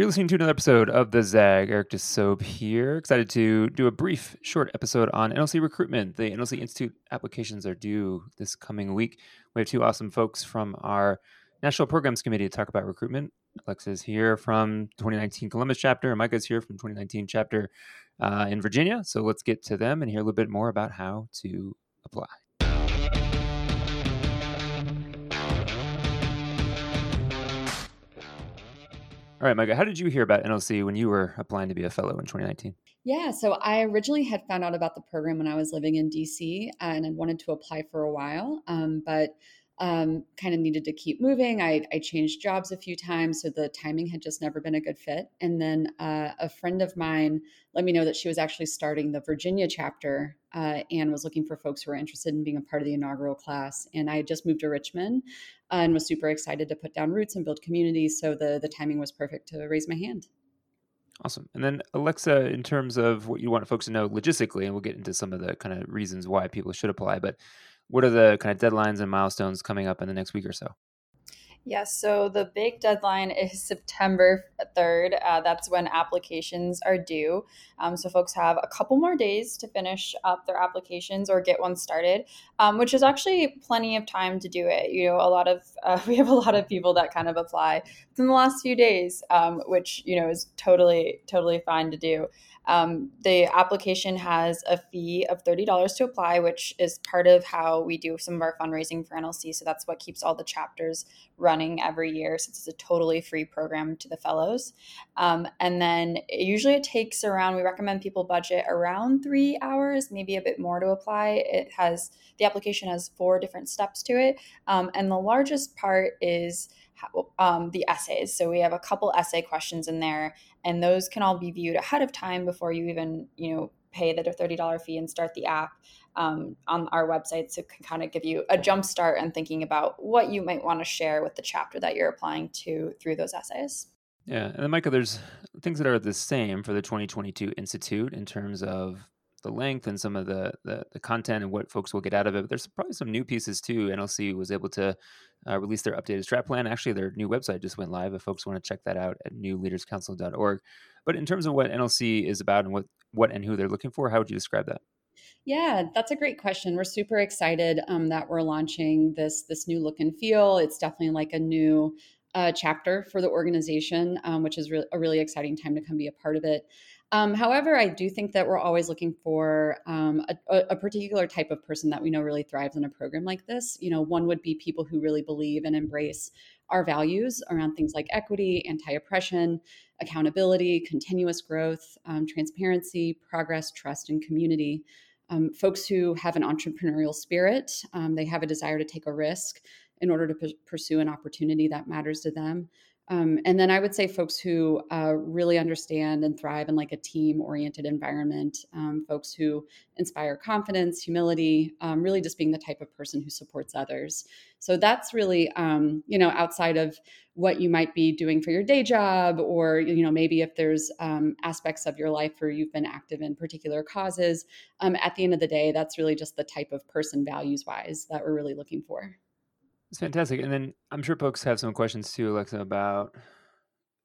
You're listening to another episode of the Zag. Eric DeSobe here. Excited to do a brief, short episode on NLC recruitment. The NLC Institute applications are due this coming week. We have two awesome folks from our National Programs Committee to talk about recruitment. Alexa's here from 2019 Columbus chapter, and Micah's here from 2019 chapter uh, in Virginia. So let's get to them and hear a little bit more about how to apply. All right, Micah, how did you hear about NLC when you were applying to be a fellow in 2019? Yeah, so I originally had found out about the program when I was living in DC and I wanted to apply for a while, um, but um, kind of needed to keep moving. I, I, changed jobs a few times, so the timing had just never been a good fit. And then uh, a friend of mine let me know that she was actually starting the Virginia chapter uh, and was looking for folks who were interested in being a part of the inaugural class. And I had just moved to Richmond uh, and was super excited to put down roots and build community. So the the timing was perfect to raise my hand. Awesome. And then Alexa, in terms of what you want folks to know logistically, and we'll get into some of the kind of reasons why people should apply, but what are the kind of deadlines and milestones coming up in the next week or so? Yes, so the big deadline is September 3rd. Uh, that's when applications are due. Um, so folks have a couple more days to finish up their applications or get one started, um, which is actually plenty of time to do it. You know, a lot of, uh, we have a lot of people that kind of apply within the last few days, um, which, you know, is totally, totally fine to do. Um, the application has a fee of $30 to apply, which is part of how we do some of our fundraising for NLC. So that's what keeps all the chapters running every year since it's a totally free program to the fellows. Um, and then usually it takes around, we recommend people budget around three hours, maybe a bit more to apply. It has, the application has four different steps to it. Um, and the largest part is um, the essays. So we have a couple essay questions in there, and those can all be viewed ahead of time before you even, you know, pay the $30 fee and start the app um, on our website. So it can kind of give you a jump start and thinking about what you might want to share with the chapter that you're applying to through those essays. Yeah. And then, Micah, there's things that are the same for the 2022 Institute in terms of the length and some of the, the, the content and what folks will get out of it. But there's probably some new pieces too. NLC was able to uh, release their updated strat plan. Actually, their new website just went live. If folks want to check that out at newleaderscouncil.org. But in terms of what NLC is about and what what and who they're looking for, how would you describe that? Yeah, that's a great question. We're super excited um, that we're launching this this new look and feel. It's definitely like a new uh, chapter for the organization, um, which is re- a really exciting time to come be a part of it. Um, however, I do think that we're always looking for um, a, a, particular type of person that we know really thrives in a program like this. You know, one would be people who really believe and embrace our values around things like equity, anti oppression, accountability, continuous growth, um, transparency, progress, trust, and community. Um, folks who have an entrepreneurial spirit, um, they have a desire to take a risk in order to p- pursue an opportunity that matters to them. Um, and then I would say folks who uh, really understand and thrive in like a team oriented environment, um, folks who inspire confidence, humility, um, really just being the type of person who supports others. So that's really, um, you know, outside of what you might be doing for your day job, or, you know, maybe if there's um, aspects of your life where you've been active in particular causes, um, at the end of the day, that's really just the type of person values wise that we're really looking for. It's fantastic. And then I'm sure folks have some questions too, Alexa, about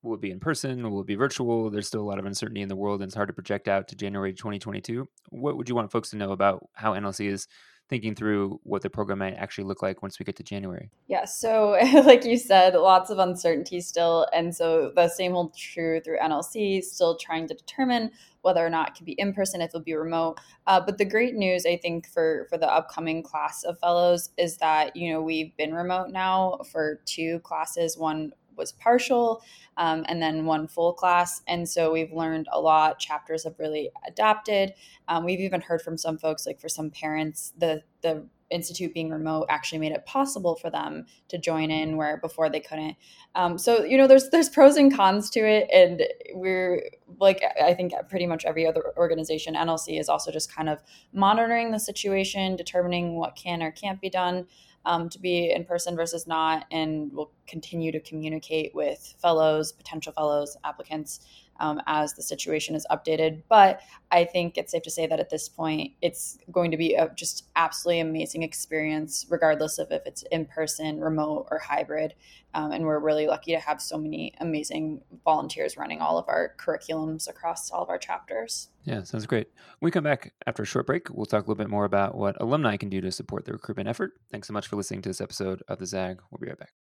will it be in person? Will it be virtual? There's still a lot of uncertainty in the world and it's hard to project out to January 2022. What would you want folks to know about how NLC is thinking through what the program might actually look like once we get to January? Yeah, so like you said, lots of uncertainty still. And so the same holds true through NLC, still trying to determine whether or not it can be in person, if it'll be remote. Uh, but the great news, I think, for for the upcoming class of fellows is that you know we've been remote now for two classes. One was partial um, and then one full class. And so we've learned a lot. Chapters have really adapted. Um, we've even heard from some folks like for some parents the the institute being remote actually made it possible for them to join in where before they couldn't. Um, so you know there's there's pros and cons to it. And we're like i think pretty much every other organization nlc is also just kind of monitoring the situation determining what can or can't be done um, to be in person versus not and we'll continue to communicate with fellows potential fellows applicants um, as the situation is updated. But I think it's safe to say that at this point, it's going to be a just absolutely amazing experience, regardless of if it's in person, remote, or hybrid. Um, and we're really lucky to have so many amazing volunteers running all of our curriculums across all of our chapters. Yeah, sounds great. When we come back after a short break, we'll talk a little bit more about what alumni can do to support the recruitment effort. Thanks so much for listening to this episode of the ZAG. We'll be right back.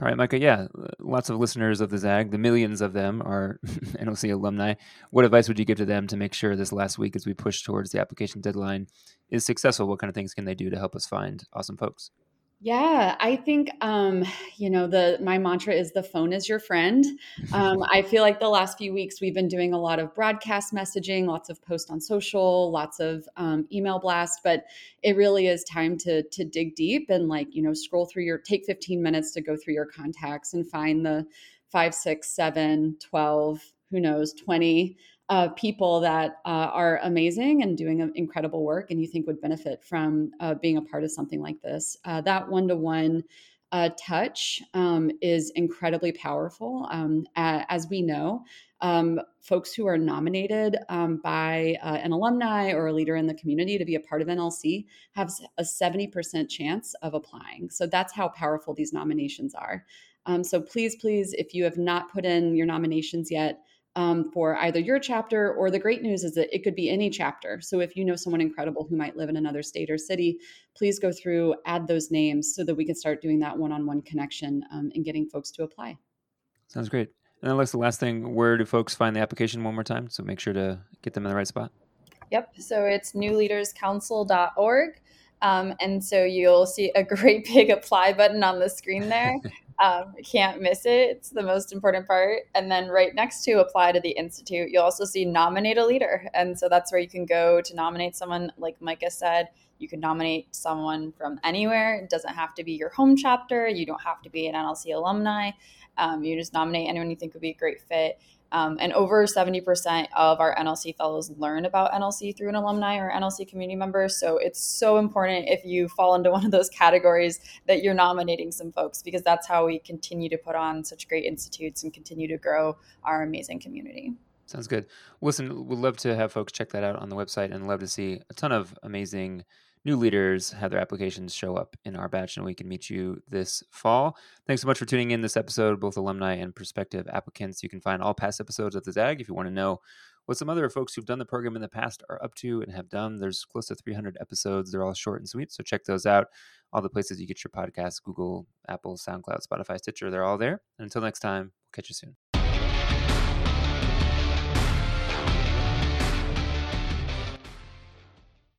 All right, Micah. Yeah, lots of listeners of the ZAG, the millions of them are NLC alumni. What advice would you give to them to make sure this last week, as we push towards the application deadline, is successful? What kind of things can they do to help us find awesome folks? Yeah, I think um, you know the my mantra is the phone is your friend. Um, I feel like the last few weeks we've been doing a lot of broadcast messaging, lots of posts on social, lots of um, email blast, but it really is time to to dig deep and like you know scroll through your take 15 minutes to go through your contacts and find the five, six, seven, 12, who knows, 20 uh, people that uh, are amazing and doing incredible work and you think would benefit from uh, being a part of something like this. Uh, that one to one touch um, is incredibly powerful. Um, as we know, um, folks who are nominated um, by uh, an alumni or a leader in the community to be a part of NLC have a 70% chance of applying. So that's how powerful these nominations are. Um, so please, please, if you have not put in your nominations yet, um, for either your chapter or the great news is that it could be any chapter. So if you know someone incredible who might live in another state or city, please go through, add those names so that we can start doing that one on one connection um, and getting folks to apply. Sounds great. And then, Alex, the last thing, where do folks find the application one more time? So make sure to get them in the right spot. Yep. So it's newleaderscouncil.org. Um, and so you'll see a great big apply button on the screen there. Um, can't miss it. It's the most important part. And then right next to apply to the Institute, you'll also see nominate a leader. And so that's where you can go to nominate someone, like Micah said. You can nominate someone from anywhere. It doesn't have to be your home chapter. You don't have to be an NLC alumni. Um, you just nominate anyone you think would be a great fit. Um, and over 70% of our NLC fellows learn about NLC through an alumni or NLC community member. So it's so important if you fall into one of those categories that you're nominating some folks because that's how we continue to put on such great institutes and continue to grow our amazing community. Sounds good. Listen, we'd love to have folks check that out on the website and love to see a ton of amazing new leaders have their applications show up in our batch and we can meet you this fall. Thanks so much for tuning in this episode, both alumni and prospective applicants. You can find all past episodes of the ZAG if you want to know what some other folks who've done the program in the past are up to and have done. There's close to 300 episodes. They're all short and sweet. So check those out. All the places you get your podcasts Google, Apple, SoundCloud, Spotify, Stitcher, they're all there. And until next time, we'll catch you soon.